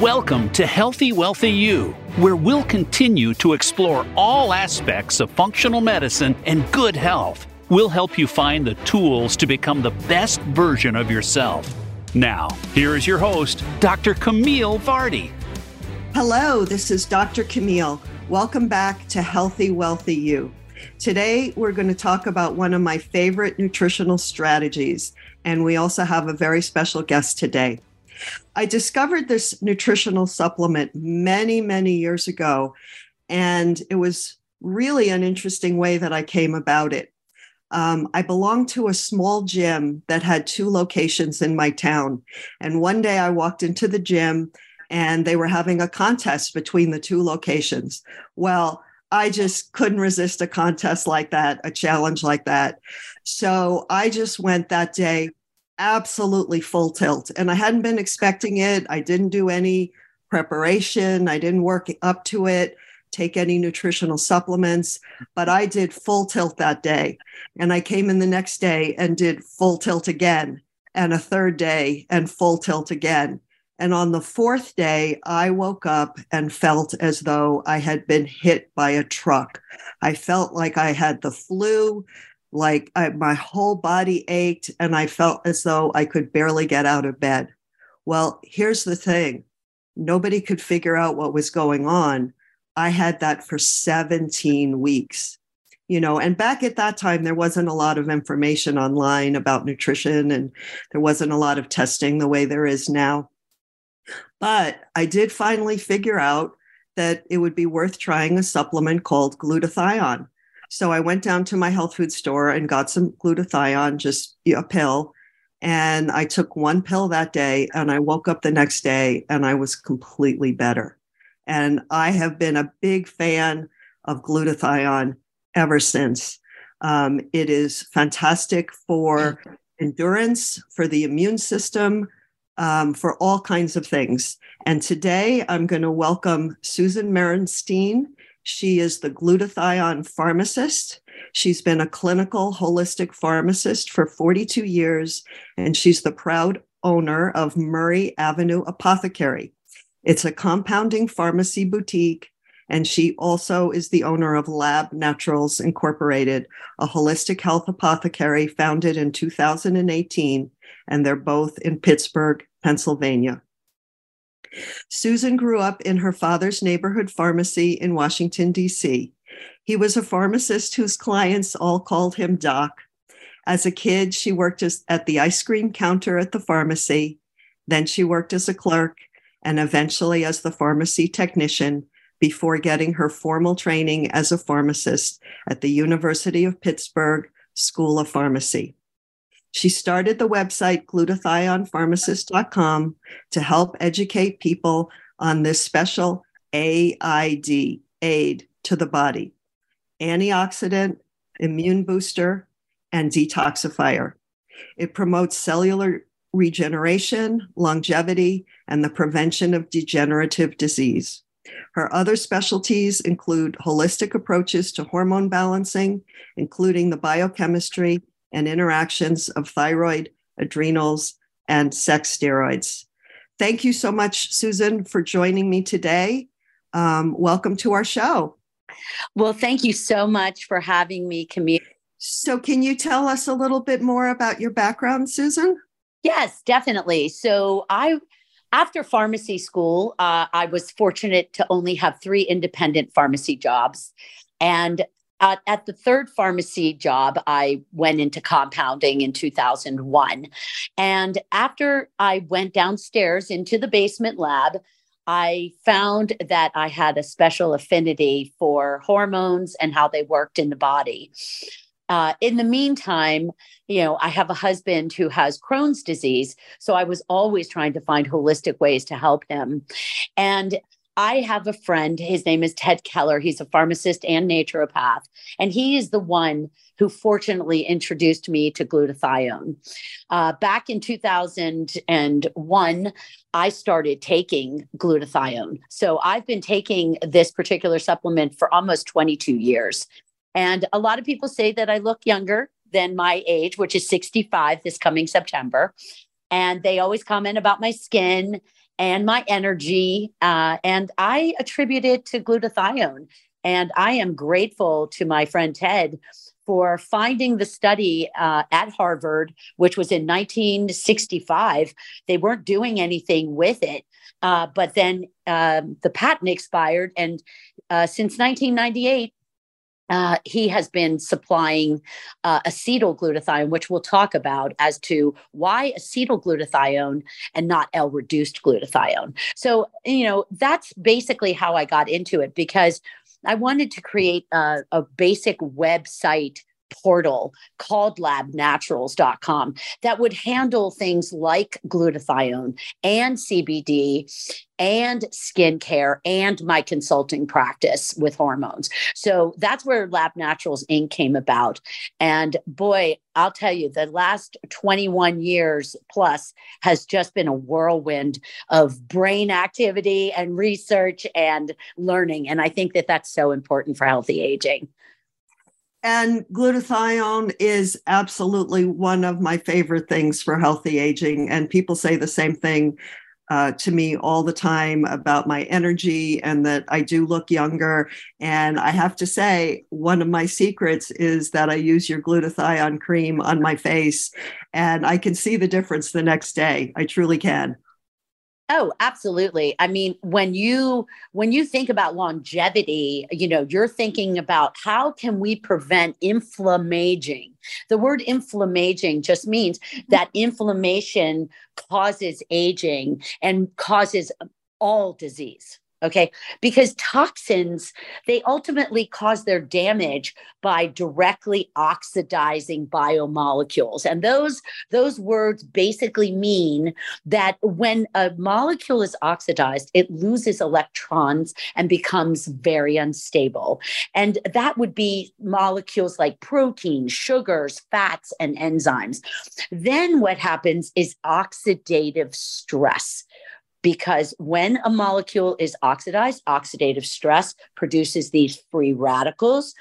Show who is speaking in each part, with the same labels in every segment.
Speaker 1: Welcome to Healthy Wealthy You, where we'll continue to explore all aspects of functional medicine and good health. We'll help you find the tools to become the best version of yourself. Now, here is your host, Dr. Camille Vardy.
Speaker 2: Hello, this is Dr. Camille. Welcome back to Healthy Wealthy You. Today, we're going to talk about one of my favorite nutritional strategies, and we also have a very special guest today. I discovered this nutritional supplement many, many years ago, and it was really an interesting way that I came about it. Um, I belonged to a small gym that had two locations in my town. And one day I walked into the gym and they were having a contest between the two locations. Well, I just couldn't resist a contest like that, a challenge like that. So I just went that day absolutely full tilt. And I hadn't been expecting it. I didn't do any preparation, I didn't work up to it, take any nutritional supplements, but I did full tilt that day. And I came in the next day and did full tilt again, and a third day and full tilt again. And on the fourth day, I woke up and felt as though I had been hit by a truck. I felt like I had the flu like I, my whole body ached and I felt as though I could barely get out of bed. Well, here's the thing nobody could figure out what was going on. I had that for 17 weeks. You know, and back at that time, there wasn't a lot of information online about nutrition and there wasn't a lot of testing the way there is now. But I did finally figure out that it would be worth trying a supplement called glutathione. So I went down to my health food store and got some glutathione, just a pill. And I took one pill that day and I woke up the next day and I was completely better. And I have been a big fan of glutathione ever since. Um, it is fantastic for endurance, for the immune system, um, for all kinds of things. And today I'm going to welcome Susan Merenstein. She is the glutathione pharmacist. She's been a clinical holistic pharmacist for 42 years, and she's the proud owner of Murray Avenue Apothecary. It's a compounding pharmacy boutique, and she also is the owner of Lab Naturals Incorporated, a holistic health apothecary founded in 2018, and they're both in Pittsburgh, Pennsylvania. Susan grew up in her father's neighborhood pharmacy in Washington, D.C. He was a pharmacist whose clients all called him Doc. As a kid, she worked as, at the ice cream counter at the pharmacy. Then she worked as a clerk and eventually as the pharmacy technician before getting her formal training as a pharmacist at the University of Pittsburgh School of Pharmacy. She started the website glutathionepharmacist.com to help educate people on this special AID, aid to the body, antioxidant, immune booster, and detoxifier. It promotes cellular regeneration, longevity, and the prevention of degenerative disease. Her other specialties include holistic approaches to hormone balancing, including the biochemistry and interactions of thyroid, adrenals, and sex steroids. Thank you so much, Susan, for joining me today. Um, welcome to our show.
Speaker 3: Well, thank you so much for having me, Camille.
Speaker 2: So, can you tell us a little bit more about your background, Susan?
Speaker 3: Yes, definitely. So, I after pharmacy school, uh, I was fortunate to only have three independent pharmacy jobs. And at, at the third pharmacy job, I went into compounding in 2001. And after I went downstairs into the basement lab, I found that I had a special affinity for hormones and how they worked in the body. Uh, in the meantime, you know, I have a husband who has Crohn's disease. So I was always trying to find holistic ways to help him. And I have a friend, his name is Ted Keller. He's a pharmacist and naturopath. And he is the one who fortunately introduced me to glutathione. Uh, back in 2001, I started taking glutathione. So I've been taking this particular supplement for almost 22 years. And a lot of people say that I look younger than my age, which is 65 this coming September. And they always comment about my skin and my energy. Uh, and I attribute it to glutathione. And I am grateful to my friend Ted for finding the study uh, at Harvard, which was in 1965. They weren't doing anything with it. Uh, but then um, the patent expired. And uh, since 1998, uh, he has been supplying uh, acetyl glutathione, which we'll talk about as to why acetyl glutathione and not L reduced glutathione. So, you know, that's basically how I got into it because I wanted to create a, a basic website portal called labnaturals.com that would handle things like glutathione and CBD and skincare and my consulting practice with hormones. So that's where Lab Naturals Inc. came about. And boy, I'll tell you, the last 21 years plus has just been a whirlwind of brain activity and research and learning. And I think that that's so important for healthy aging.
Speaker 2: And glutathione is absolutely one of my favorite things for healthy aging. And people say the same thing uh, to me all the time about my energy and that I do look younger. And I have to say, one of my secrets is that I use your glutathione cream on my face and I can see the difference the next day. I truly can.
Speaker 3: Oh, absolutely. I mean, when you when you think about longevity, you know, you're thinking about how can we prevent inflammaging. The word inflammaging just means mm-hmm. that inflammation causes aging and causes all disease. Okay. Because toxins, they ultimately cause their damage by directly oxidizing biomolecules. And those, those words basically mean that when a molecule is oxidized, it loses electrons and becomes very unstable. And that would be molecules like protein, sugars, fats, and enzymes. Then what happens is oxidative stress because when a molecule is oxidized, oxidative stress produces these free radicals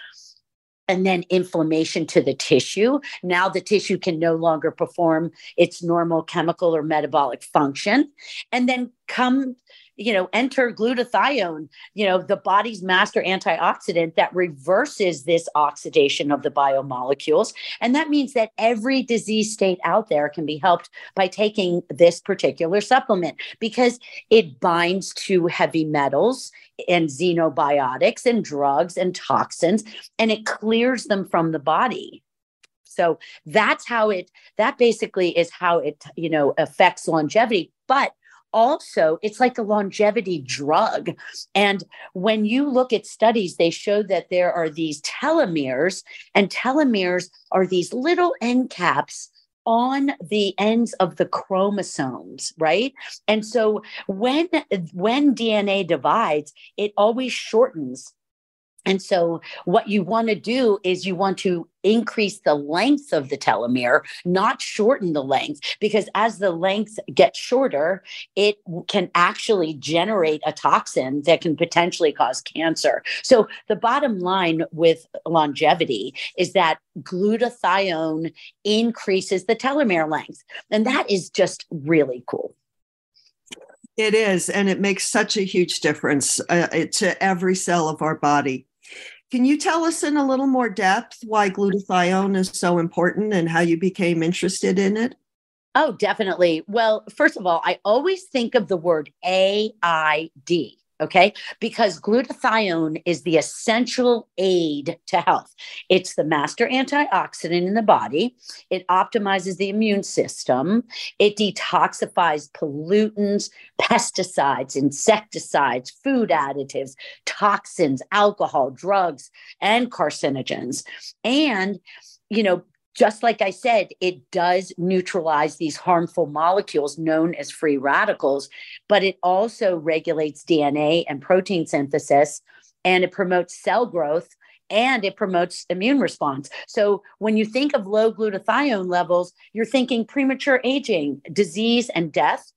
Speaker 3: and then inflammation to the tissue. Now the tissue can no longer perform its normal chemical or metabolic function. And then come you know, enter glutathione, you know, the body's master antioxidant that reverses this oxidation of the biomolecules. And that means that every disease state out there can be helped by taking this particular supplement because it binds to heavy metals and xenobiotics and drugs and toxins, and it clears them from the body. So that's how it, that basically is how it, you know, affects longevity. But also it's like a longevity drug. And when you look at studies they show that there are these telomeres and telomeres are these little end caps on the ends of the chromosomes right? And so when when dna divides it always shortens and so, what you want to do is you want to increase the length of the telomere, not shorten the length, because as the length gets shorter, it can actually generate a toxin that can potentially cause cancer. So, the bottom line with longevity is that glutathione increases the telomere length. And that is just really cool.
Speaker 2: It is, and it makes such a huge difference uh, to every cell of our body. Can you tell us in a little more depth why glutathione is so important and how you became interested in it?
Speaker 3: Oh, definitely. Well, first of all, I always think of the word AID Okay. Because glutathione is the essential aid to health. It's the master antioxidant in the body. It optimizes the immune system. It detoxifies pollutants, pesticides, insecticides, food additives, toxins, alcohol, drugs, and carcinogens. And you know, just like I said, it does neutralize these harmful molecules known as free radicals, but it also regulates DNA and protein synthesis and it promotes cell growth and it promotes immune response. So when you think of low glutathione levels, you're thinking premature aging, disease, and death.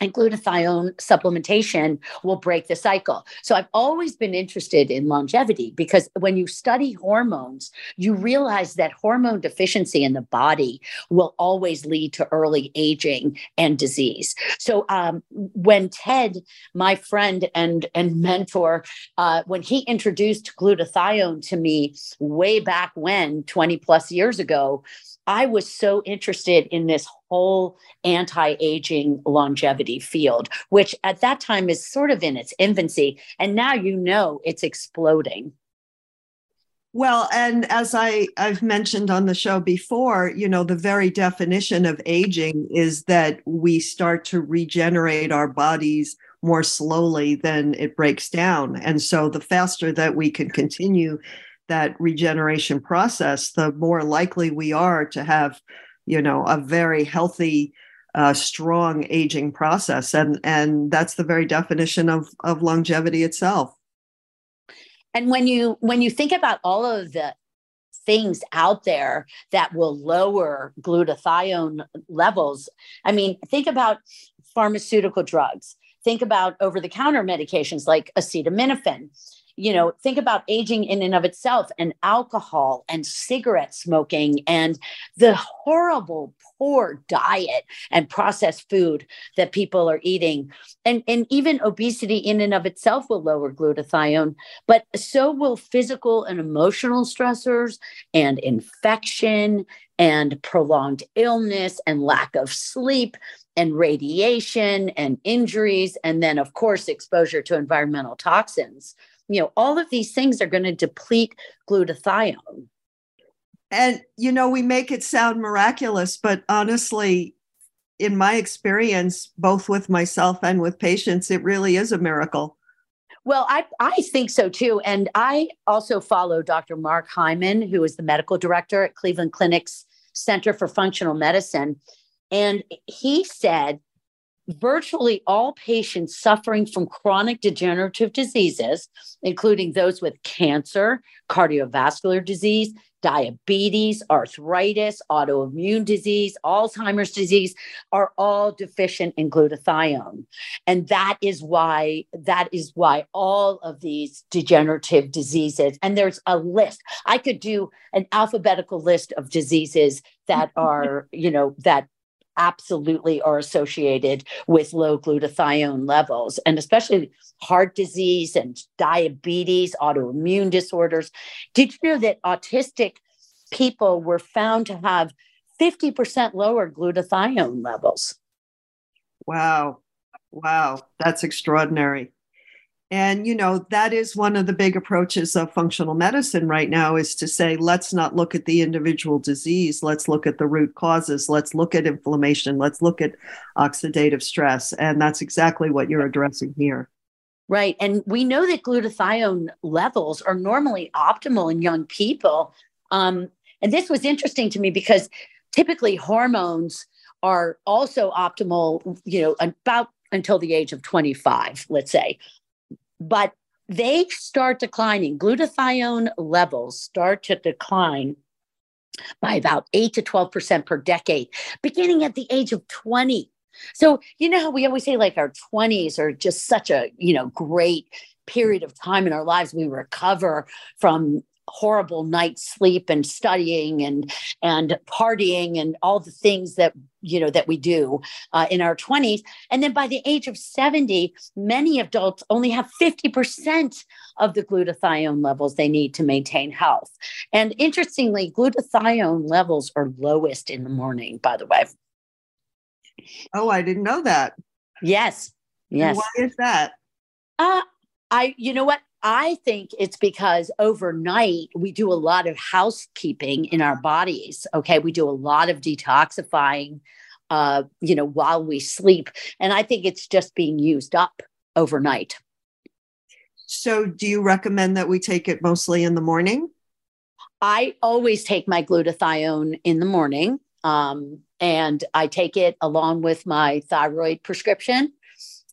Speaker 3: And glutathione supplementation will break the cycle. So I've always been interested in longevity because when you study hormones, you realize that hormone deficiency in the body will always lead to early aging and disease. So um, when Ted, my friend and and mentor, uh, when he introduced glutathione to me way back when, 20 plus years ago, I was so interested in this whole anti aging longevity field, which at that time is sort of in its infancy. And now you know it's exploding.
Speaker 2: Well, and as I, I've mentioned on the show before, you know, the very definition of aging is that we start to regenerate our bodies more slowly than it breaks down. And so the faster that we can continue that regeneration process, the more likely we are to have, you know, a very healthy, uh, strong aging process, and and that's the very definition of of longevity itself.
Speaker 3: And when you when you think about all of the things out there that will lower glutathione levels, I mean, think about pharmaceutical drugs. Think about over the counter medications like acetaminophen you know think about aging in and of itself and alcohol and cigarette smoking and the horrible poor diet and processed food that people are eating. And and even obesity in and of itself will lower glutathione but so will physical and emotional stressors and infection and prolonged illness and lack of sleep and radiation and injuries and then of course exposure to environmental toxins you know, all of these things are going to deplete glutathione.
Speaker 2: And, you know, we make it sound miraculous, but honestly, in my experience, both with myself and with patients, it really is a miracle.
Speaker 3: Well, I, I think so too. And I also follow Dr. Mark Hyman, who is the medical director at Cleveland Clinic's Center for Functional Medicine. And he said virtually all patients suffering from chronic degenerative diseases, including those with cancer, cardiovascular disease, diabetes, arthritis, autoimmune disease, Alzheimer's disease are all deficient in glutathione. And that is why that is why all of these degenerative diseases and there's a list. I could do an alphabetical list of diseases that are, you know, that absolutely are associated with low glutathione levels, and especially heart disease and diabetes, autoimmune disorders. Did you know that autistic people were found to have 50% lower glutathione levels?
Speaker 2: Wow. Wow. That's extraordinary. And, you know, that is one of the big approaches of functional medicine right now is to say, let's not look at the individual disease. Let's look at the root causes. Let's look at inflammation. Let's look at oxidative stress. And that's exactly what you're addressing here.
Speaker 3: Right. And we know that glutathione levels are normally optimal in young people. Um, and this was interesting to me because typically hormones are also optimal, you know, about until the age of 25, let's say but they start declining. Glutathione levels start to decline by about 8 to 12% per decade, beginning at the age of 20. So, you know how we always say like our 20s are just such a, you know, great period of time in our lives. We recover from horrible night's sleep and studying and and partying and all the things that you know that we do uh, in our 20s and then by the age of 70 many adults only have 50% of the glutathione levels they need to maintain health. And interestingly glutathione levels are lowest in the morning by the way.
Speaker 2: Oh i didn't know that.
Speaker 3: Yes. Yes.
Speaker 2: and why is that?
Speaker 3: Uh I, you know what? I think it's because overnight we do a lot of housekeeping in our bodies. Okay. We do a lot of detoxifying, uh, you know, while we sleep. And I think it's just being used up overnight.
Speaker 2: So, do you recommend that we take it mostly in the morning?
Speaker 3: I always take my glutathione in the morning. Um, and I take it along with my thyroid prescription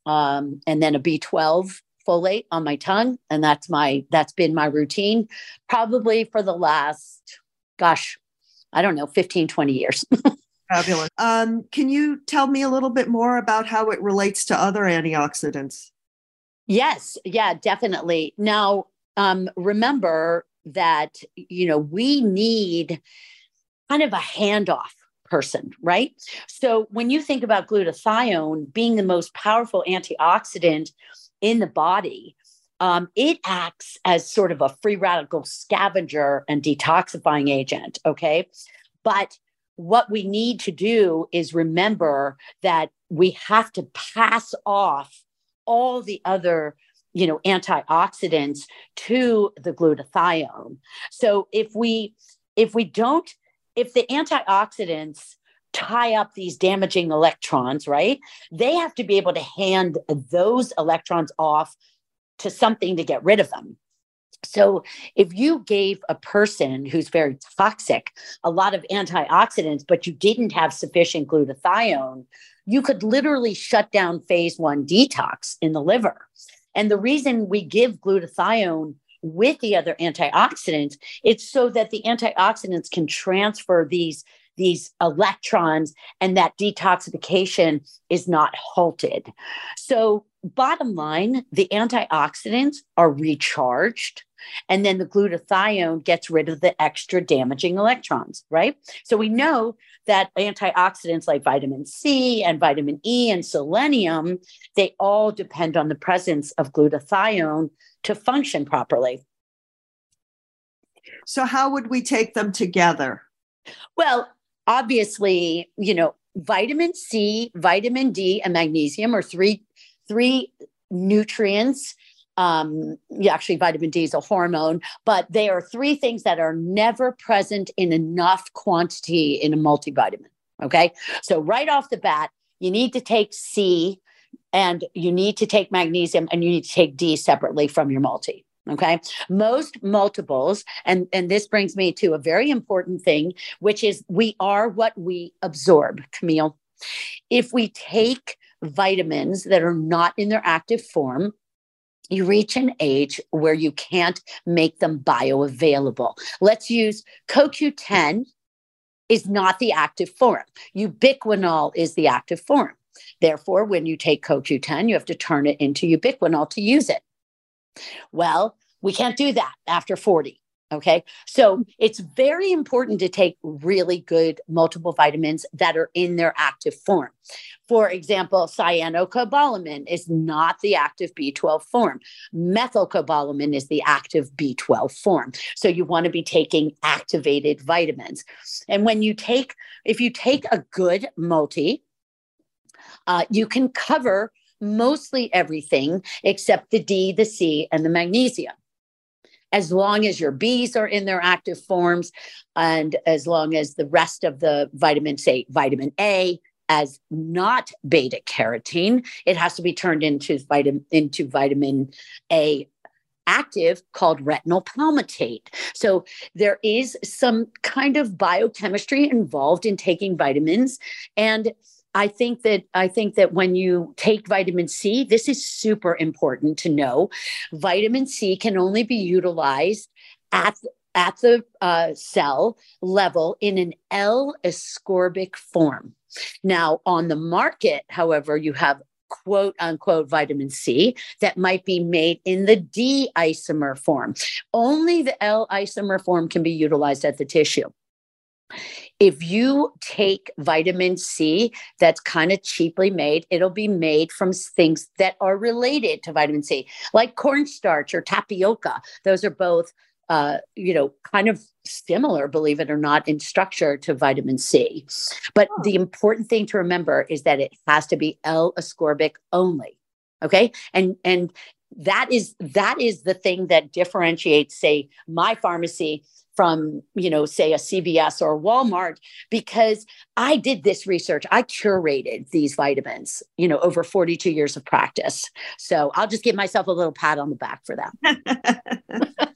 Speaker 3: um, and then a B12 folate on my tongue and that's my that's been my routine probably for the last gosh i don't know 15 20 years
Speaker 2: Fabulous. Um, can you tell me a little bit more about how it relates to other antioxidants?
Speaker 3: Yes, yeah, definitely. Now, um, remember that you know we need kind of a handoff person, right? So when you think about glutathione being the most powerful antioxidant in the body, um, it acts as sort of a free radical scavenger and detoxifying agent. Okay. But what we need to do is remember that we have to pass off all the other you know antioxidants to the glutathione so if we if we don't if the antioxidants tie up these damaging electrons right they have to be able to hand those electrons off to something to get rid of them so, if you gave a person who's very toxic a lot of antioxidants, but you didn't have sufficient glutathione, you could literally shut down phase one detox in the liver. And the reason we give glutathione with the other antioxidants, it's so that the antioxidants can transfer these these electrons and that detoxification is not halted. So, bottom line, the antioxidants are recharged and then the glutathione gets rid of the extra damaging electrons, right? So we know that antioxidants like vitamin C and vitamin E and selenium, they all depend on the presence of glutathione to function properly.
Speaker 2: So, how would we take them together?
Speaker 3: Well, obviously, you know, vitamin C, vitamin D, and magnesium are three three nutrients um, yeah, actually, vitamin D is a hormone, but they are three things that are never present in enough quantity in a multivitamin. Okay. So, right off the bat, you need to take C and you need to take magnesium and you need to take D separately from your multi. Okay. Most multiples, and, and this brings me to a very important thing, which is we are what we absorb, Camille. If we take vitamins that are not in their active form, you reach an age where you can't make them bioavailable. Let's use CoQ10 is not the active form. Ubiquinol is the active form. Therefore, when you take CoQ10, you have to turn it into ubiquinol to use it. Well, we can't do that after 40. Okay. So it's very important to take really good multiple vitamins that are in their active form. For example, cyanocobalamin is not the active B12 form. Methylcobalamin is the active B12 form. So you want to be taking activated vitamins. And when you take, if you take a good multi, uh, you can cover mostly everything except the D, the C, and the magnesium as long as your Bs are in their active forms and as long as the rest of the vitamin, say vitamin A, as not beta carotene, it has to be turned into vitamin into vitamin A active called retinyl palmitate. So there is some kind of biochemistry involved in taking vitamins and I think that I think that when you take vitamin C, this is super important to know. Vitamin C can only be utilized at at the uh, cell level in an L ascorbic form. Now, on the market, however, you have quote unquote vitamin C that might be made in the D isomer form. Only the L isomer form can be utilized at the tissue if you take vitamin C that's kind of cheaply made, it'll be made from things that are related to vitamin C, like cornstarch or tapioca. Those are both, uh, you know, kind of similar, believe it or not, in structure to vitamin C. But oh. the important thing to remember is that it has to be L ascorbic only. Okay. And, and, that is that is the thing that differentiates say my pharmacy from you know say a cvs or walmart because i did this research. I curated these vitamins you know over 42 years of practice. So i'll just give myself a little pat on the back for
Speaker 2: that.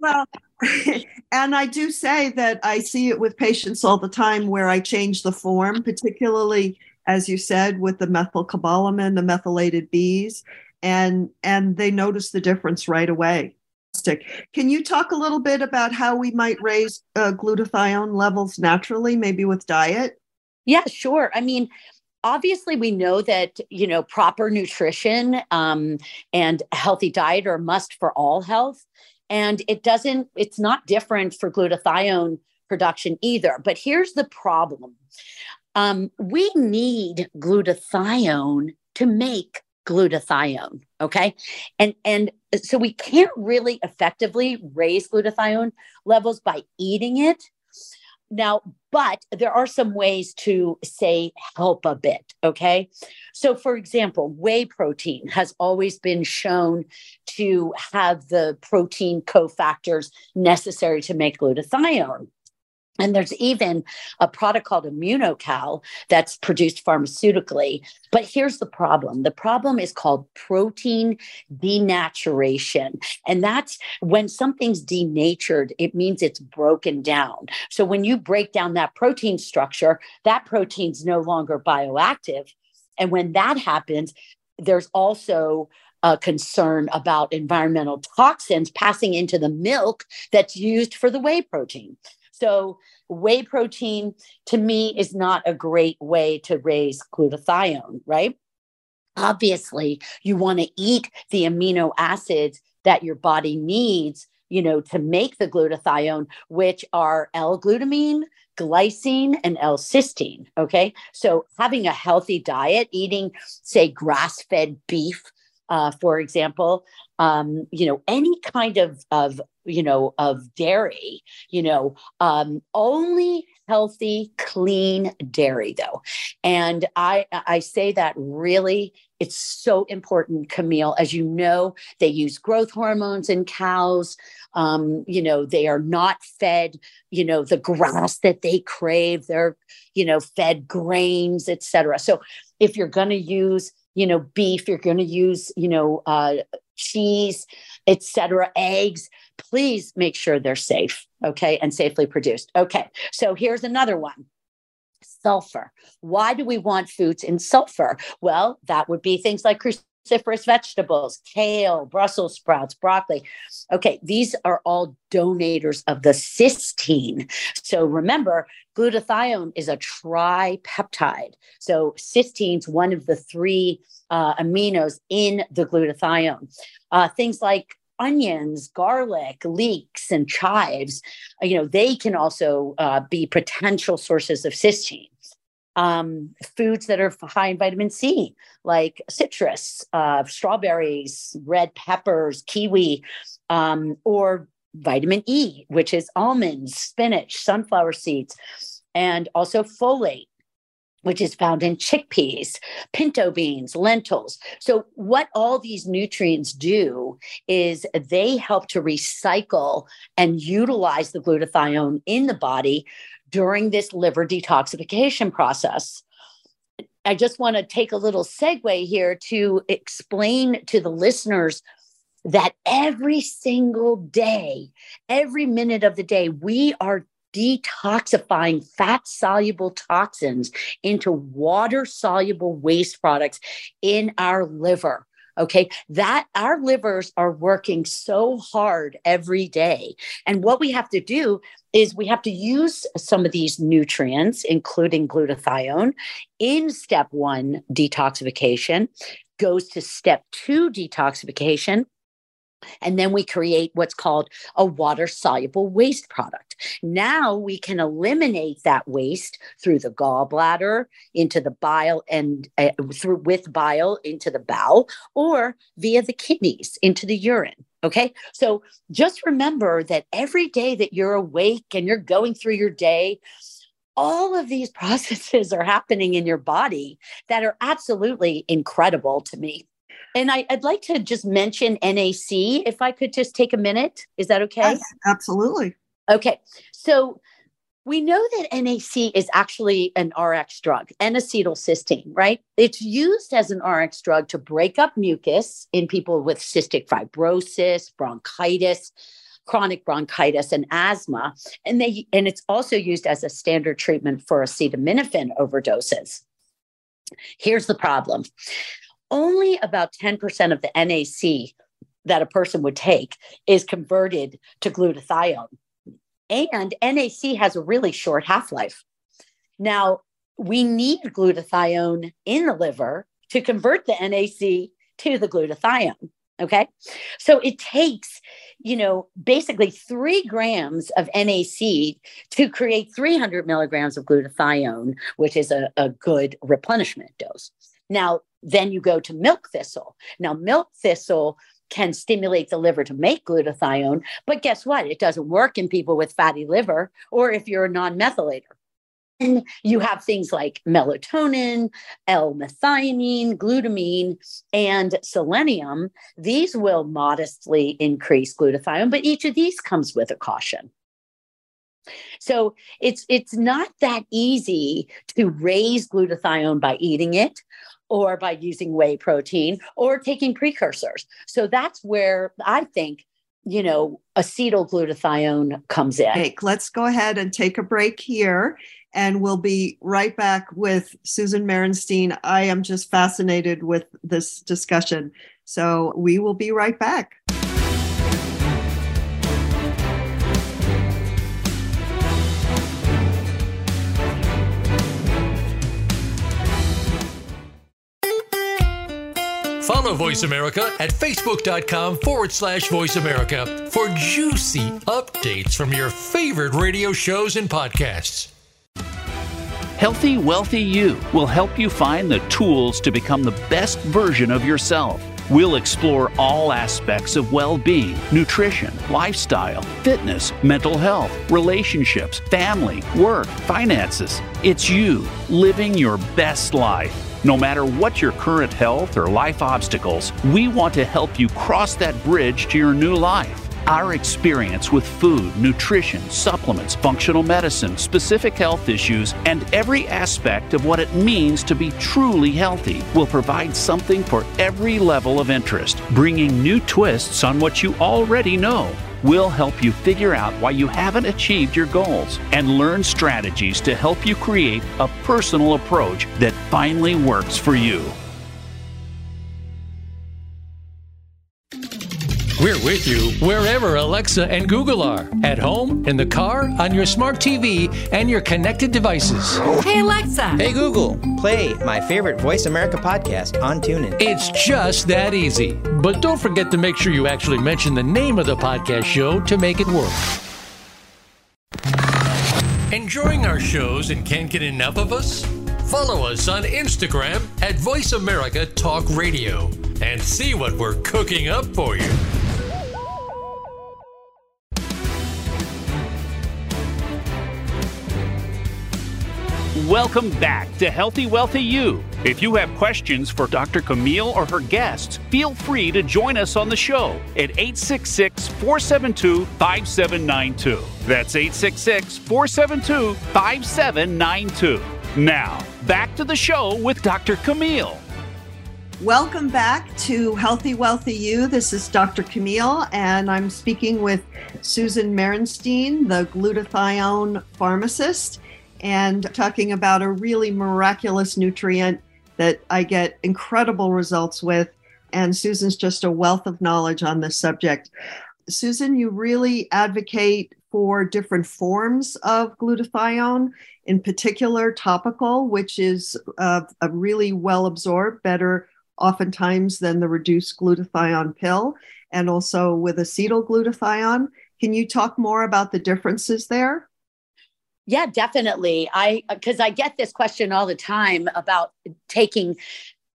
Speaker 2: Well and i do say that i see it with patients all the time where i change the form particularly as you said with the methylcobalamin the methylated b's and and they notice the difference right away fantastic. Can you talk a little bit about how we might raise uh, glutathione levels naturally, maybe with diet?
Speaker 3: Yeah, sure. I mean, obviously we know that you know proper nutrition um, and healthy diet are must for all health and it doesn't it's not different for glutathione production either but here's the problem um, we need glutathione to make glutathione okay and and so we can't really effectively raise glutathione levels by eating it now, but there are some ways to say help a bit. Okay. So, for example, whey protein has always been shown to have the protein cofactors necessary to make glutathione. And there's even a product called Immunocal that's produced pharmaceutically. But here's the problem the problem is called protein denaturation. And that's when something's denatured, it means it's broken down. So when you break down that protein structure, that protein's no longer bioactive. And when that happens, there's also a concern about environmental toxins passing into the milk that's used for the whey protein. So, whey protein to me is not a great way to raise glutathione, right? Obviously, you want to eat the amino acids that your body needs, you know, to make the glutathione, which are L-glutamine, glycine, and L-cysteine. Okay, so having a healthy diet, eating, say, grass-fed beef, uh, for example, um, you know, any kind of of you know of dairy you know um only healthy clean dairy though. And i i say that really it's so important camille. As you know they use growth hormones in cows. Um you know they are not fed you know the grass that they crave. They're you know fed grains etc so if you're going to use you know beef you're going to use you know uh cheese etc eggs please make sure they're safe, okay, and safely produced. Okay, so here's another one sulfur. Why do we want foods in sulfur? Well, that would be things like cruciferous vegetables, kale, Brussels sprouts, broccoli. Okay, these are all donators of the cysteine. So remember, glutathione is a tripeptide. So cysteine's one of the three uh, aminos in the glutathione. Uh, things like onions, garlic, leeks, and chives, uh, you know, they can also uh, be potential sources of cysteine. Um, foods that are high in vitamin C, like citrus, uh, strawberries, red peppers, kiwi, um, or vitamin E, which is almonds, spinach, sunflower seeds, and also folate which is found in chickpeas, pinto beans, lentils. So, what all these nutrients do is they help to recycle and utilize the glutathione in the body during this liver detoxification process. I just want to take a little segue here to explain to the listeners that every single day, every minute of the day, we are detoxifying fat soluble toxins into water soluble waste products in our liver okay? That our livers are working so hard every day. And what we have to do is we have to use some of these nutrients including glutathione in step 1 detoxification goes to step 2 detoxification and then we create what's called a water soluble waste product. Now we can eliminate that waste through the gallbladder into the bile and uh, through with bile into the bowel or via the kidneys into the urine. Okay. So just remember that every day that you're awake and you're going through your day, all of these processes are happening in your body that are absolutely incredible to me. And I, would like to just mention NAC, if I could just take a minute. Is that okay? Yes,
Speaker 2: absolutely.
Speaker 3: Okay. So we know that NAC is actually an RX drug, N-acetylcysteine, right? It's used as an RX drug to break up mucus in people with cystic fibrosis, bronchitis, chronic bronchitis, and asthma. And they and it's also used as a standard treatment for acetaminophen overdoses. Here's the problem only about 10% of the NAC that a person would take is converted to glutathione. And NAC has a really short half life. Now, we need glutathione in the liver to convert the NAC to the glutathione. Okay. So it takes, you know, basically three grams of NAC to create 300 milligrams of glutathione, which is a, a good replenishment dose. Now, then you go to milk thistle. Now, milk thistle can stimulate the liver to make glutathione, but guess what? It doesn't work in people with fatty liver or if you're a non methylator you have things like melatonin, L-methionine, glutamine, and selenium. These will modestly increase glutathione, but each of these comes with a caution. So it's it's not that easy to raise glutathione by eating it or by using whey protein or taking precursors. So that's where I think you know acetyl glutathione comes in.
Speaker 2: Okay, let's go ahead and take a break here and we'll be right back with Susan Merenstein. I am just fascinated with this discussion. So we will be right back.
Speaker 4: Follow Voice America at facebook.com forward slash voice America for juicy updates from your favorite radio shows and podcasts.
Speaker 1: Healthy, Wealthy You will help you find the tools to become the best version of yourself. We'll explore all aspects of well being, nutrition, lifestyle, fitness, mental health, relationships, family, work, finances. It's you living your best life. No matter what your current health or life obstacles, we want to help you cross that bridge to your new life. Our experience with food, nutrition, supplements, functional medicine, specific health issues, and every aspect of what it means to be truly healthy will provide something for every level of interest, bringing new twists on what you already know. We'll help you figure out why you haven't achieved your goals and learn strategies to help you create a personal approach that finally works for you.
Speaker 4: We're with you wherever Alexa and Google are at home, in the car, on your smart TV, and your connected devices.
Speaker 5: Hey, Alexa.
Speaker 6: Hey, Google. Play my favorite Voice America podcast on TuneIn.
Speaker 4: It's just that easy. But don't forget to make sure you actually mention the name of the podcast show to make it work. Enjoying our shows and can't get enough of us? Follow us on Instagram at Voice America Talk Radio and see what we're cooking up for you.
Speaker 1: Welcome back to Healthy Wealthy You. If you have questions for Dr. Camille or her guests, feel free to join us on the show at 866 472 5792. That's 866 472 5792. Now, back to the show with Dr. Camille.
Speaker 2: Welcome back to Healthy Wealthy You. This is Dr. Camille, and I'm speaking with Susan Merenstein, the glutathione pharmacist and talking about a really miraculous nutrient that I get incredible results with. And Susan's just a wealth of knowledge on this subject. Susan, you really advocate for different forms of glutathione, in particular topical, which is a really well absorbed, better oftentimes than the reduced glutathione pill, and also with acetyl glutathione. Can you talk more about the differences there?
Speaker 3: Yeah, definitely. I uh, because I get this question all the time about taking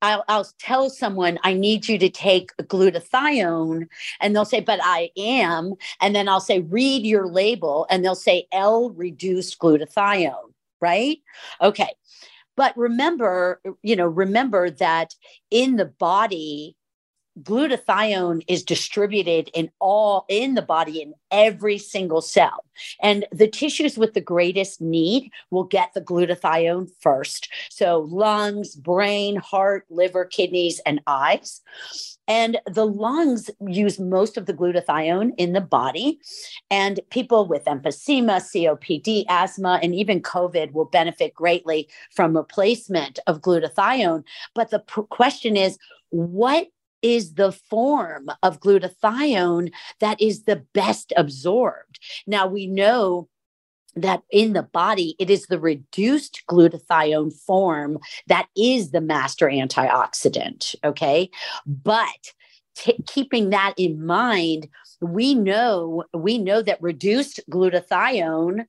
Speaker 3: I'll, I'll, tell someone I need you to take glutathione, and they'll say, "But I am." And then I'll say, "Read your label," and they'll say, "L reduced glutathione." Right? Okay. But remember, you know, remember that in the body, glutathione is distributed in all in the body in every single cell and the tissues with the greatest need will get the glutathione first so lungs brain heart liver kidneys and eyes and the lungs use most of the glutathione in the body. And people with emphysema, COPD, asthma, and even COVID will benefit greatly from replacement of glutathione. But the question is, what is the form of glutathione that is the best absorbed. Now we know that in the body, it is the reduced glutathione form that is the master antioxidant. Okay. But t- keeping that in mind, we know we know that reduced glutathione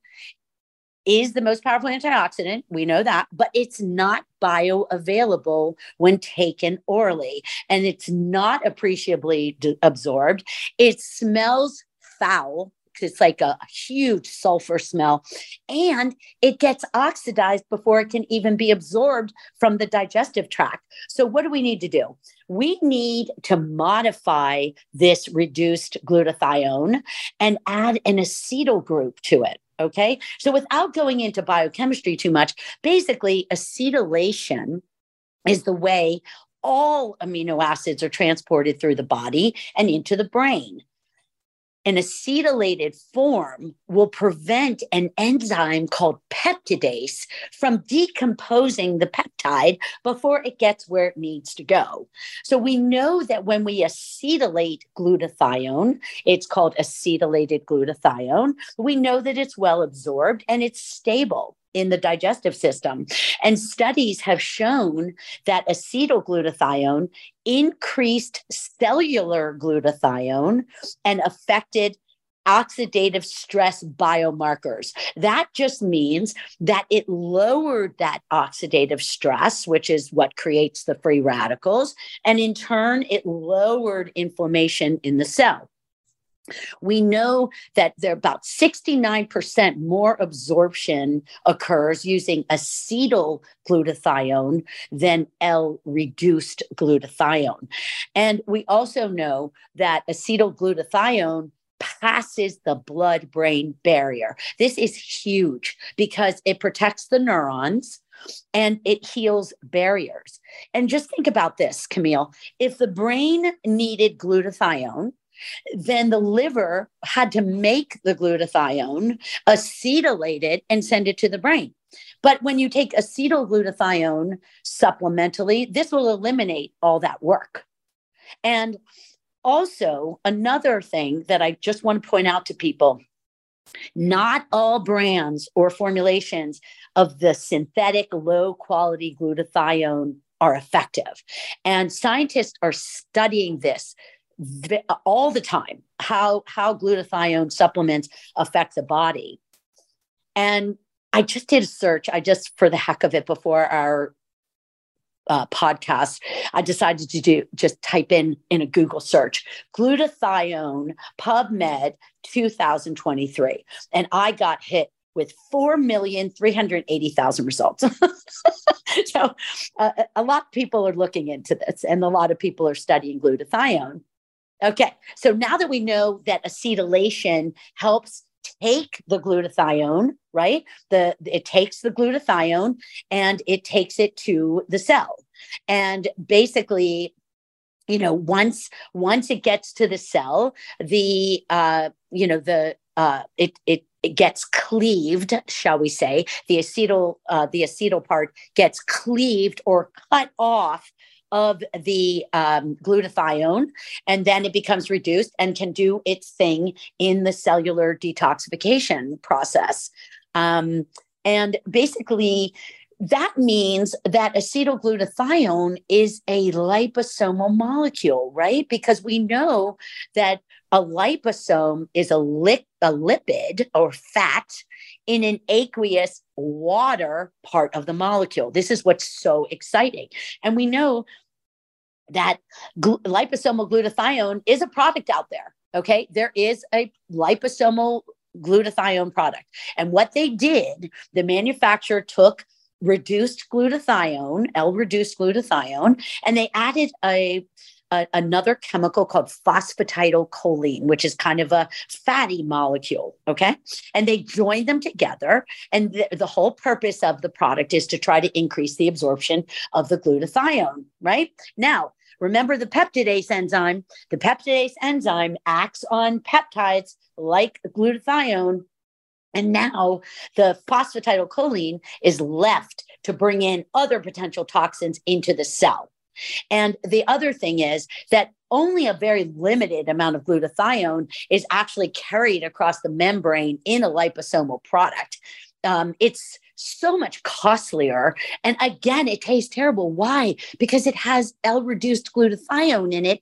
Speaker 3: is the most powerful antioxidant. We know that, but it's not bioavailable when taken orally and it's not appreciably d- absorbed. It smells foul because it's like a huge sulfur smell and it gets oxidized before it can even be absorbed from the digestive tract so what do we need to do we need to modify this reduced glutathione and add an acetyl group to it okay? So without going into biochemistry too much basically acetylation is the way all amino acids are transported through the body and into the brain an acetylated form will prevent an enzyme called peptidase from decomposing the peptide before it gets where it needs to go. So we know that when we acetylate glutathione, it's called acetylated glutathione, we know that it's well absorbed and it's stable in the digestive system. And studies have shown that acetylglutathione increased cellular glutathione and affected oxidative stress biomarkers. That just means that it lowered that oxidative stress, which is what creates the free radicals. And in turn, it lowered inflammation in the cell. We know that there about 69% more absorption occurs using acetyl glutathione than L reduced glutathione. And we also know that acetyl glutathione passes the blood brain barrier. This is huge because it protects the neurons and it heals barriers. And just think about this, Camille. If the brain needed glutathione, then the liver had to make the glutathione, acetylate it, and send it to the brain. But when you take acetyl glutathione supplementally, this will eliminate all that work. And also, another thing that I just want to point out to people not all brands or formulations of the synthetic low quality glutathione are effective. And scientists are studying this all the time how how glutathione supplements affect the body and i just did a search i just for the heck of it before our uh, podcast i decided to do just type in in a google search glutathione pubmed 2023 and i got hit with 4,380,000 results. so uh, a lot of people are looking into this and a lot of people are studying glutathione. Okay, so now that we know that acetylation helps take the glutathione, right? The it takes the glutathione and it takes it to the cell. And basically, you know, once once it gets to the cell, the uh, you know, the uh it it it gets cleaved, shall we say? The acetyl, uh, the acetyl part gets cleaved or cut off of the um, glutathione, and then it becomes reduced and can do its thing in the cellular detoxification process. Um, and basically, that means that acetylglutathione is a liposomal molecule, right? Because we know that a liposome is a, li- a lipid or fat in an aqueous water part of the molecule. This is what's so exciting. And we know that gl- liposomal glutathione is a product out there. Okay. There is a liposomal glutathione product. And what they did, the manufacturer took reduced glutathione, L reduced glutathione, and they added a a, another chemical called phosphatidylcholine, which is kind of a fatty molecule. Okay. And they join them together. And the, the whole purpose of the product is to try to increase the absorption of the glutathione. Right. Now, remember the peptidase enzyme. The peptidase enzyme acts on peptides like glutathione. And now the phosphatidylcholine is left to bring in other potential toxins into the cell. And the other thing is that only a very limited amount of glutathione is actually carried across the membrane in a liposomal product. Um, it's so much costlier. And again, it tastes terrible. Why? Because it has L reduced glutathione in it.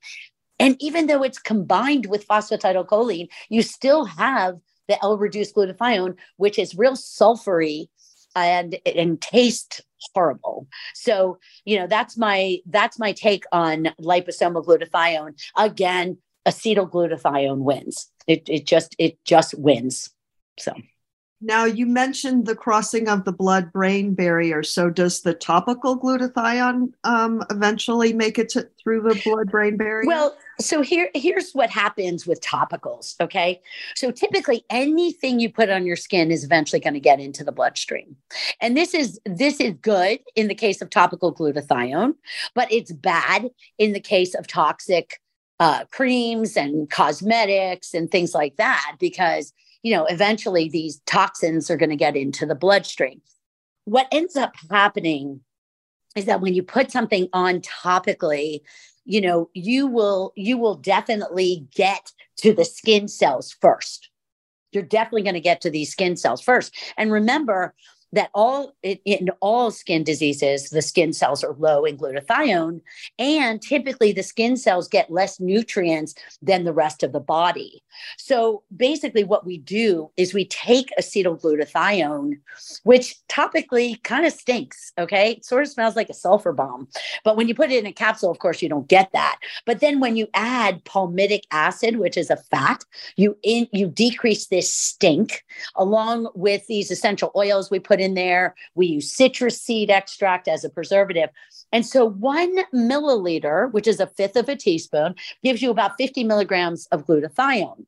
Speaker 3: And even though it's combined with phosphatidylcholine, you still have the L reduced glutathione, which is real sulfury and and taste horrible. So, you know, that's my that's my take on liposomal glutathione. Again, acetyl glutathione wins. It it just it just wins. So
Speaker 2: now, you mentioned the crossing of the blood brain barrier. So, does the topical glutathione um, eventually make it to, through the blood brain barrier?
Speaker 3: Well, so here, here's what happens with topicals. Okay. So, typically, anything you put on your skin is eventually going to get into the bloodstream. And this is this is good in the case of topical glutathione, but it's bad in the case of toxic uh, creams and cosmetics and things like that because you know, eventually these toxins are going to get into the bloodstream. What ends up happening is that when you put something on topically, you know, you will you will definitely get to the skin cells first. You're definitely going to get to these skin cells first. And remember, that all in all skin diseases the skin cells are low in glutathione and typically the skin cells get less nutrients than the rest of the body. So basically what we do is we take acetyl glutathione which topically kind of stinks okay? It sort of smells like a sulfur bomb. But when you put it in a capsule of course you don't get that. But then when you add palmitic acid which is a fat you in you decrease this stink along with these essential oils we put in there. We use citrus seed extract as a preservative. And so one milliliter, which is a fifth of a teaspoon, gives you about 50 milligrams of glutathione.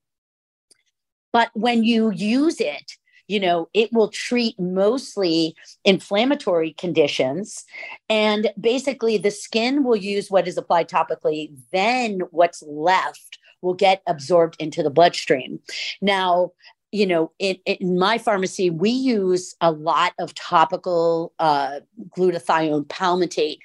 Speaker 3: But when you use it, you know, it will treat mostly inflammatory conditions. And basically, the skin will use what is applied topically, then what's left will get absorbed into the bloodstream. Now, you know, in, my pharmacy, we use a lot of topical uh, glutathione palmitate.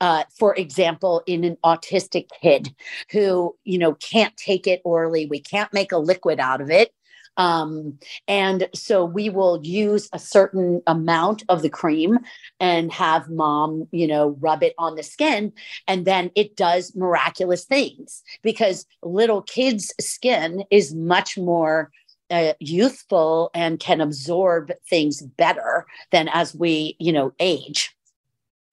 Speaker 3: Uh, for example, in an autistic kid who, you know, can't take it orally, we can't make a liquid out of it. Um, and so we will use a certain amount of the cream and have mom, you know, rub it on the skin. And then it does miraculous things because little kids' skin is much more uh, youthful and can absorb things better than as we, you know, age.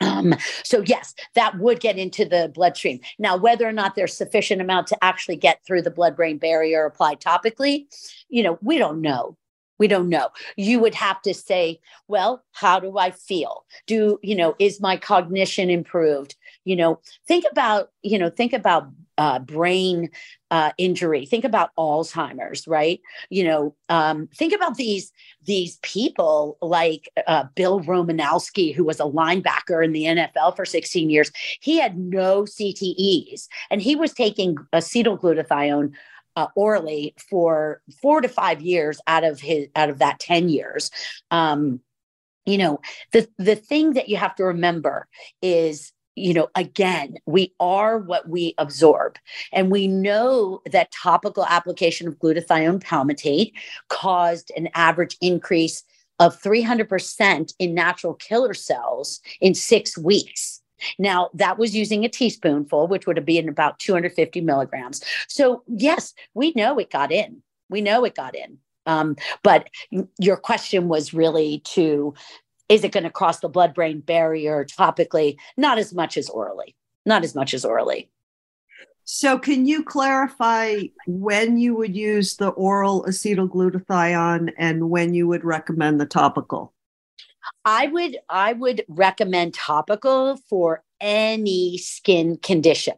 Speaker 3: Um, so yes, that would get into the bloodstream. Now, whether or not there's sufficient amount to actually get through the blood-brain barrier applied topically, you know, we don't know. We don't know. You would have to say, well, how do I feel? Do, you know, is my cognition improved? You know, think about, you know, think about uh, brain uh, injury. Think about Alzheimer's, right? You know, um, think about these these people like uh, Bill Romanowski, who was a linebacker in the NFL for 16 years. He had no CTEs, and he was taking acetyl glutathione uh, orally for four to five years out of his out of that 10 years. Um, you know, the the thing that you have to remember is you know, again, we are what we absorb. And we know that topical application of glutathione palmitate caused an average increase of 300% in natural killer cells in six weeks. Now, that was using a teaspoonful, which would have been about 250 milligrams. So, yes, we know it got in. We know it got in. Um, but your question was really to is it going to cross the blood brain barrier topically? Not as much as orally. Not as much as orally.
Speaker 2: So, can you clarify when you would use the oral acetylglutathione and when you would recommend the topical?
Speaker 3: I would I would recommend topical for any skin condition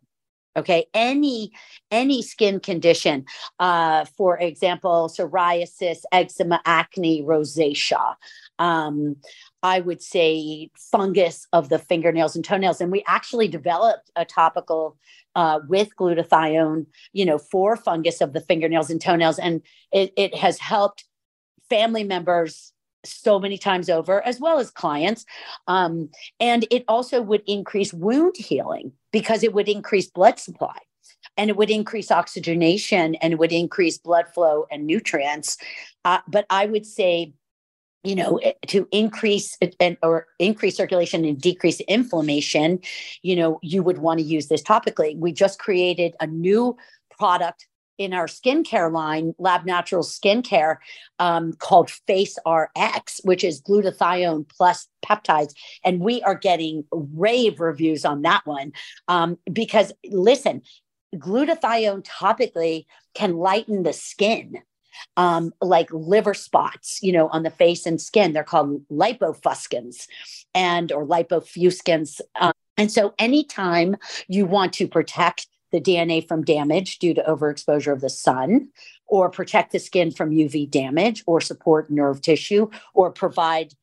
Speaker 3: okay? Any any skin condition uh, for example psoriasis eczema acne rosacea. Um, i would say fungus of the fingernails and toenails. And we actually developed a topical uh, with glutathione you know for fungus of the fingernails and toenails. And it, it has helped family members so many times over, as well as clients. Um, and it also would increase wound healing because it would increase blood supply and it would increase oxygenation and it would increase blood flow and nutrients. Uh, but I would say, you know, eh, to increase and or increase circulation and decrease inflammation, you know, you would want to use this topically. We just created a new product in our skincare line, Lab Natural Skincare, um, called Face RX, which is glutathione plus peptides. And we are getting rave reviews on that one um, because, listen, glutathione topically can lighten the skin. Um, like liver spots, you know, on the face and skin. They're called lipofuscins and or lipofuscins. Um, and so anytime you want to protect the DNA from damage due to overexposure of the sun, or protect the skin from UV damage, or support nerve tissue, or provide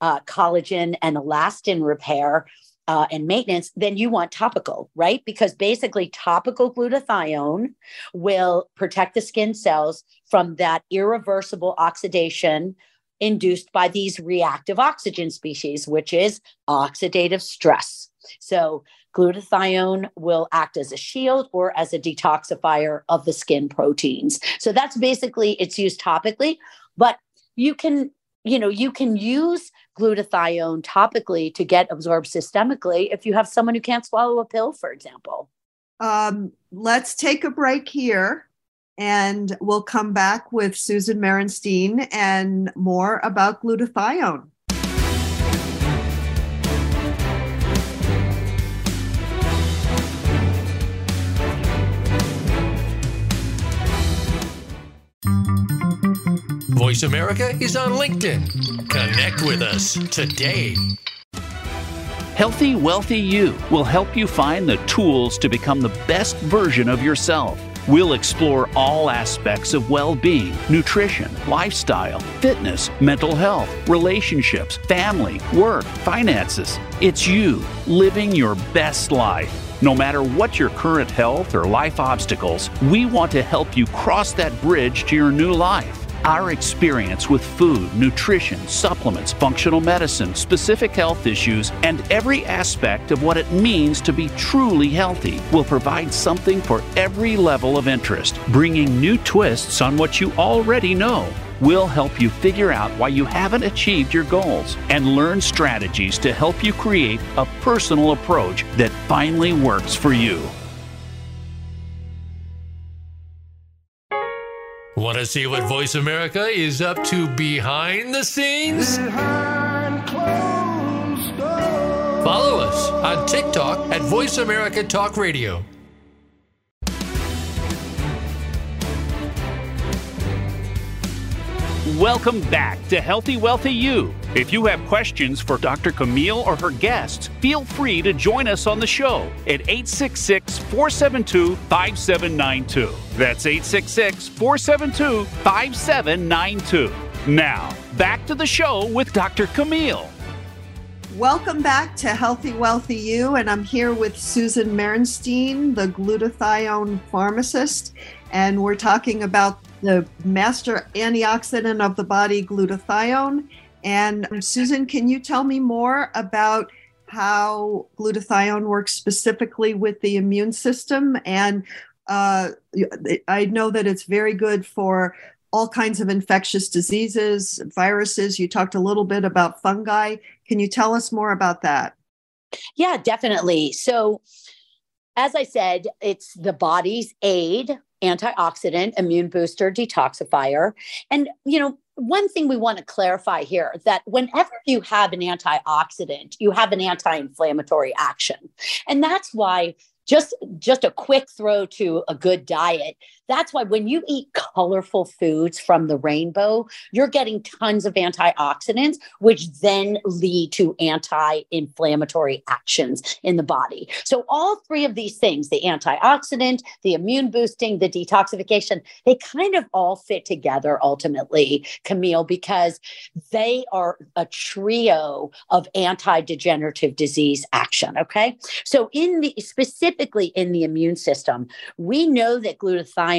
Speaker 3: uh, collagen and elastin repair uh, and maintenance, then you want topical, right? Because basically, topical glutathione will protect the skin cells from that irreversible oxidation induced by these reactive oxygen species, which is oxidative stress. So, glutathione will act as a shield or as a detoxifier of the skin proteins. So, that's basically it's used topically, but you can you know, you can use glutathione topically to get absorbed systemically if you have someone who can't swallow a pill, for example.
Speaker 2: Um, let's take a break here and we'll come back with Susan Merenstein and more about glutathione.
Speaker 4: Voice America is on LinkedIn. Connect with us today.
Speaker 1: Healthy, Wealthy You will help you find the tools to become the best version of yourself. We'll explore all aspects of well being, nutrition, lifestyle, fitness, mental health, relationships, family, work, finances. It's you living your best life. No matter what your current health or life obstacles, we want to help you cross that bridge to your new life. Our experience with food, nutrition, supplements, functional medicine, specific health issues, and every aspect of what it means to be truly healthy will provide something for every level of interest, bringing new twists on what you already know. We'll help you figure out why you haven't achieved your goals and learn strategies to help you create a personal approach that finally works for you.
Speaker 4: Want to see what Voice America is up to behind the scenes? Follow us on TikTok at Voice America Talk Radio.
Speaker 1: Welcome back to Healthy Wealthy You. If you have questions for Dr. Camille or her guests, feel free to join us on the show at 866 472 5792. That's 866 472 5792. Now, back to the show with Dr. Camille.
Speaker 2: Welcome back to Healthy Wealthy You, and I'm here with Susan Merenstein, the glutathione pharmacist, and we're talking about the master antioxidant of the body, glutathione. And Susan, can you tell me more about how glutathione works specifically with the immune system? And uh, I know that it's very good for all kinds of infectious diseases, viruses. You talked a little bit about fungi. Can you tell us more about that?
Speaker 3: Yeah, definitely. So, as I said, it's the body's aid antioxidant, immune booster, detoxifier. And, you know, one thing we want to clarify here that whenever you have an antioxidant, you have an anti inflammatory action. And that's why just just a quick throw to a good diet that's why when you eat colorful foods from the rainbow you're getting tons of antioxidants which then lead to anti-inflammatory actions in the body. So all three of these things the antioxidant the immune boosting the detoxification they kind of all fit together ultimately camille because they are a trio of anti-degenerative disease action okay? So in the specifically in the immune system, we know that glutathione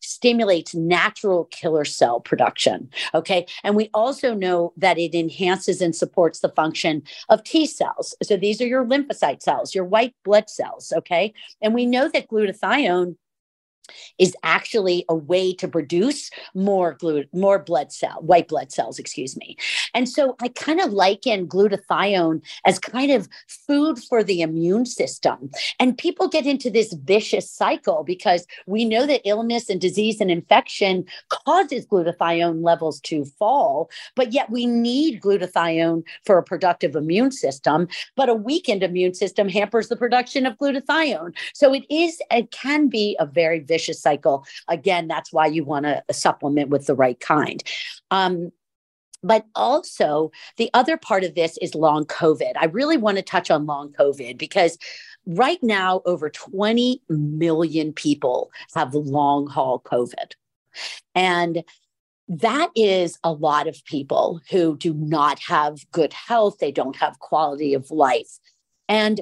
Speaker 3: stimulates natural killer cell production. Okay. And we also know that it enhances and supports the function of T cells. So these are your lymphocyte cells, your white blood cells. Okay. And we know that glutathione is actually a way to produce more more blood cell white blood cells excuse me. And so i kind of liken glutathione as kind of food for the immune system. And people get into this vicious cycle because we know that illness and disease and infection causes glutathione levels to fall but yet we need glutathione for a productive immune system. But a weakened immune system hampers the production of glutathione. So it is it can be a very vicious cycle. Again, that's why you want to supplement with the right kind. Um, but also, the other part of this is long COVID. I really want to touch on long COVID because right now, over 20 million people have long haul COVID. And that is a lot of people who do not have good health, they don't have quality of life. And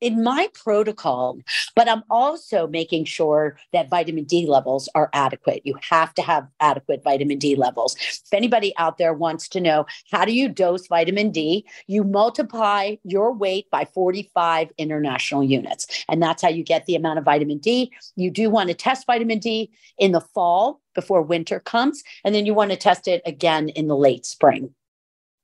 Speaker 3: in my protocol, but I'm also making sure that vitamin D levels are adequate. You have to have adequate vitamin D levels. If anybody out there wants to know how do you dose vitamin D, you multiply your weight by 45 international units. And that's how you get the amount of vitamin D. You do want to test vitamin D in the fall before winter comes, and then you want to test it again in the late spring.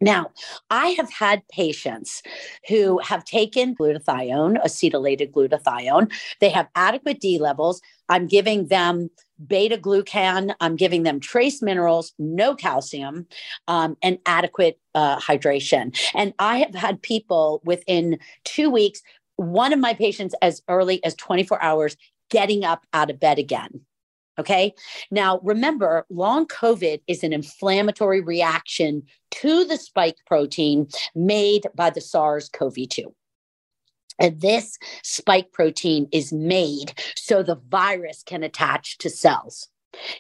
Speaker 3: Now, I have had patients who have taken glutathione, acetylated glutathione. They have adequate D levels. I'm giving them beta glucan. I'm giving them trace minerals, no calcium, um, and adequate uh, hydration. And I have had people within two weeks, one of my patients as early as 24 hours, getting up out of bed again. Okay. Now, remember, long COVID is an inflammatory reaction to the spike protein made by the SARS CoV 2. And this spike protein is made so the virus can attach to cells.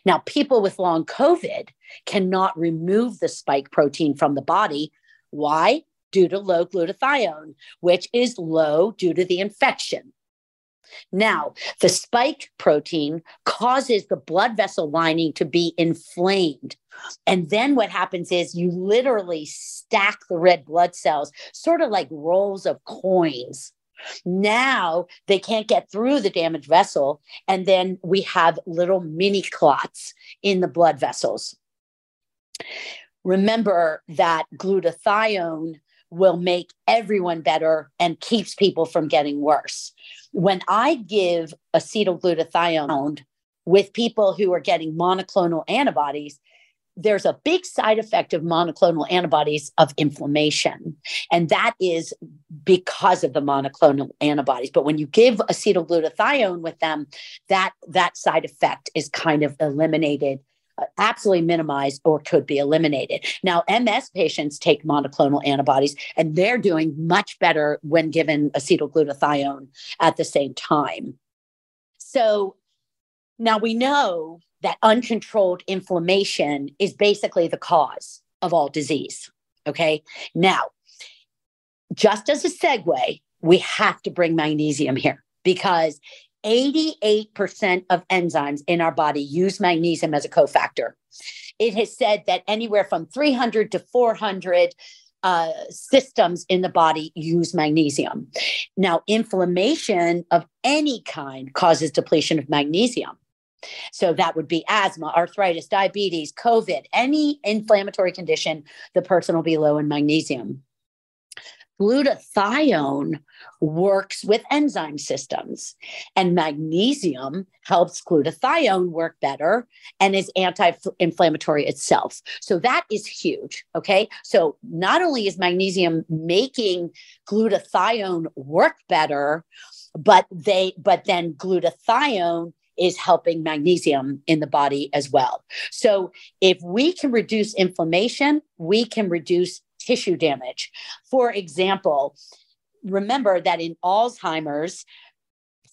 Speaker 3: Now, people with long COVID cannot remove the spike protein from the body. Why? Due to low glutathione, which is low due to the infection. Now, the spike protein causes the blood vessel lining to be inflamed. And then what happens is you literally stack the red blood cells, sort of like rolls of coins. Now they can't get through the damaged vessel. And then we have little mini clots in the blood vessels. Remember that glutathione will make everyone better and keeps people from getting worse. When I give acetylglutathione with people who are getting monoclonal antibodies, there's a big side effect of monoclonal antibodies of inflammation. And that is because of the monoclonal antibodies. But when you give acetylglutathione with them, that, that side effect is kind of eliminated Uh, absolutely minimized or could be eliminated. Now, MS patients take monoclonal antibodies, and they're doing much better when given acetylglutathione at the same time. So now we know that uncontrolled inflammation is basically the cause of all disease. Okay. Now, just as a segue, we have to bring magnesium here because 88% of enzymes in our body use magnesium as a cofactor. It has said that anywhere from 300 to 400 uh, systems in the body use magnesium. Now, inflammation of any kind causes depletion of magnesium. So that would be asthma, arthritis, diabetes, COVID, any inflammatory condition, the person will be low in magnesium glutathione works with enzyme systems and magnesium helps glutathione work better and is anti-inflammatory itself so that is huge okay so not only is magnesium making glutathione work better but they but then glutathione is helping magnesium in the body as well. So, if we can reduce inflammation, we can reduce tissue damage. For example, remember that in Alzheimer's,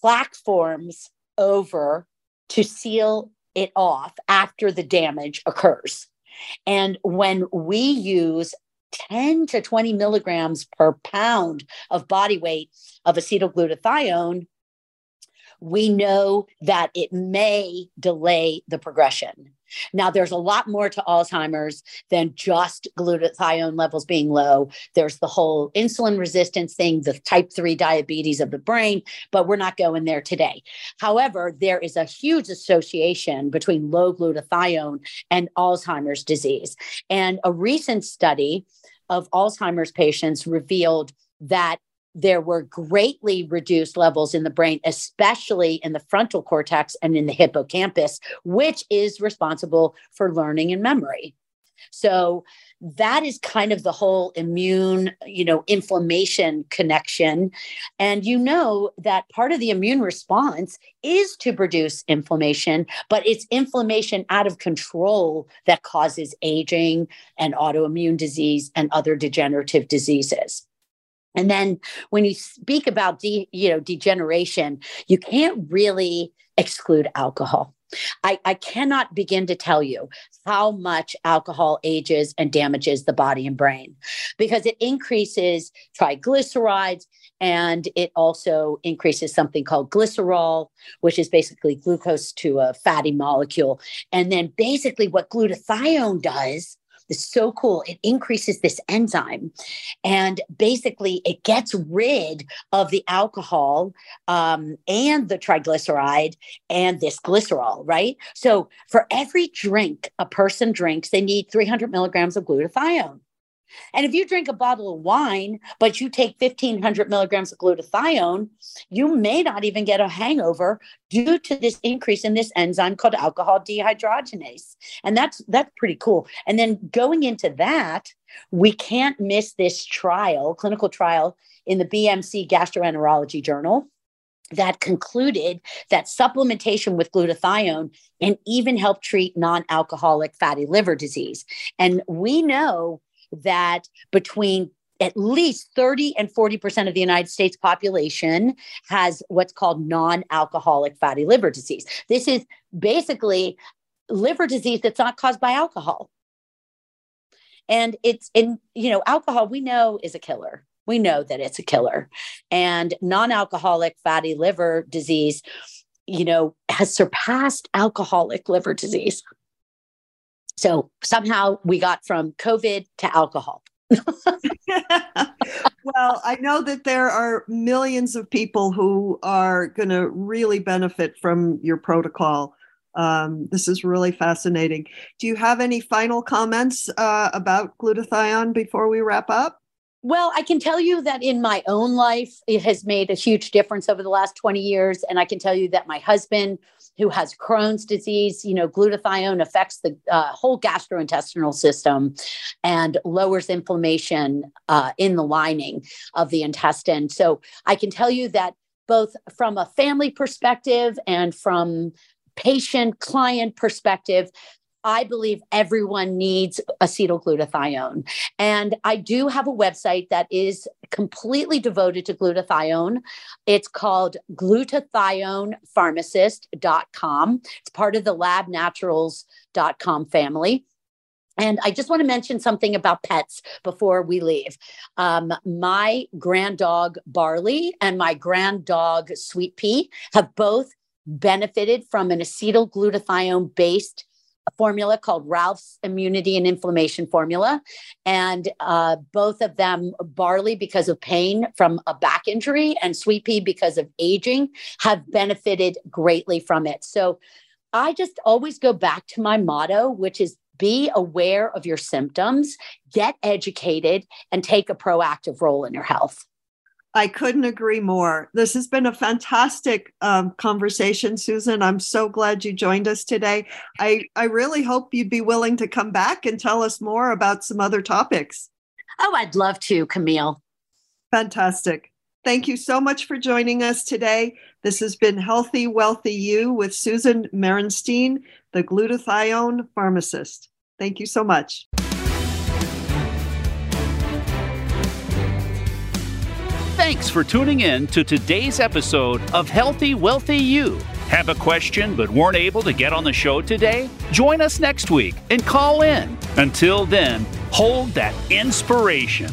Speaker 3: plaque forms over to seal it off after the damage occurs. And when we use 10 to 20 milligrams per pound of body weight of acetylglutathione, we know that it may delay the progression. Now, there's a lot more to Alzheimer's than just glutathione levels being low. There's the whole insulin resistance thing, the type 3 diabetes of the brain, but we're not going there today. However, there is a huge association between low glutathione and Alzheimer's disease. And a recent study of Alzheimer's patients revealed that there were greatly reduced levels in the brain, especially in the frontal cortex and in the hippocampus, which is responsible for learning and memory. So that is kind of the whole immune, you know, inflammation connection. And you know that part of the immune response is to produce inflammation, but it's inflammation out of control that causes aging and autoimmune disease and other degenerative diseases. And then when you speak about de, you know degeneration, you can't really exclude alcohol. I, I cannot begin to tell you how much alcohol ages and damages the body and brain because it increases triglycerides and it also increases something called glycerol, which is basically glucose to a fatty molecule. And then basically, what glutathione does is so cool. It increases this enzyme and basically it gets rid of the alcohol um, and the triglyceride and this glycerol, right? So for every drink a person drinks, they need 300 milligrams of glutathione. And if you drink a bottle of wine, but you take 1500 milligrams of glutathione, you may not even get a hangover due to this increase in this enzyme called alcohol dehydrogenase. And that's that's pretty cool. And then going into that, we can't miss this trial, clinical trial in the BMC Gastroenterology Journal that concluded that supplementation with glutathione can even help treat non-alcoholic fatty liver disease. And we know that between at least 30 and 40% of the United States population has what's called non alcoholic fatty liver disease. This is basically liver disease that's not caused by alcohol. And it's in, you know, alcohol we know is a killer. We know that it's a killer. And non alcoholic fatty liver disease, you know, has surpassed alcoholic liver disease. So somehow we got from COVID to alcohol.
Speaker 2: well, I know that there are millions of people who are going to really benefit from your protocol. Um, this is really fascinating. Do you have any final comments uh, about glutathione before we wrap up?
Speaker 3: Well, I can tell you that in my own life, it has made a huge difference over the last 20 years. And I can tell you that my husband who has Crohn's disease, you know, glutathione affects the uh, whole gastrointestinal system and lowers inflammation uh, in the lining of the intestine. So I can tell you that both from a family perspective and from patient client perspective, I believe everyone needs acetylglutathione. And I do have a website that is completely devoted to glutathione. It's called glutathionepharmacist.com. It's part of the labnaturals.com family. And I just want to mention something about pets before we leave. Um, my grand dog Barley and my grand dog Sweet Pea have both benefited from an acetylglutathione based formula called Ralph's Immunity and Inflammation Formula. And uh, both of them, barley because of pain from a back injury and sweet pea because of aging, have benefited greatly from it. So I just always go back to my motto, which is be aware of your symptoms, get educated, and take a proactive role in your health.
Speaker 2: I couldn't agree more. This has been a fantastic um, conversation, Susan. I'm so glad you joined us today. I, I really hope you'd be willing to come back and tell us more about some other topics.
Speaker 3: Oh, I'd love to, Camille.
Speaker 2: Fantastic. Thank you so much for joining us today. This has been Healthy, Wealthy You with Susan Merenstein, the glutathione pharmacist. Thank you so much.
Speaker 1: Thanks for tuning in to today's episode of Healthy Wealthy You. Have a question but weren't able to get on the show today? Join us next week and call in. Until then, hold that inspiration.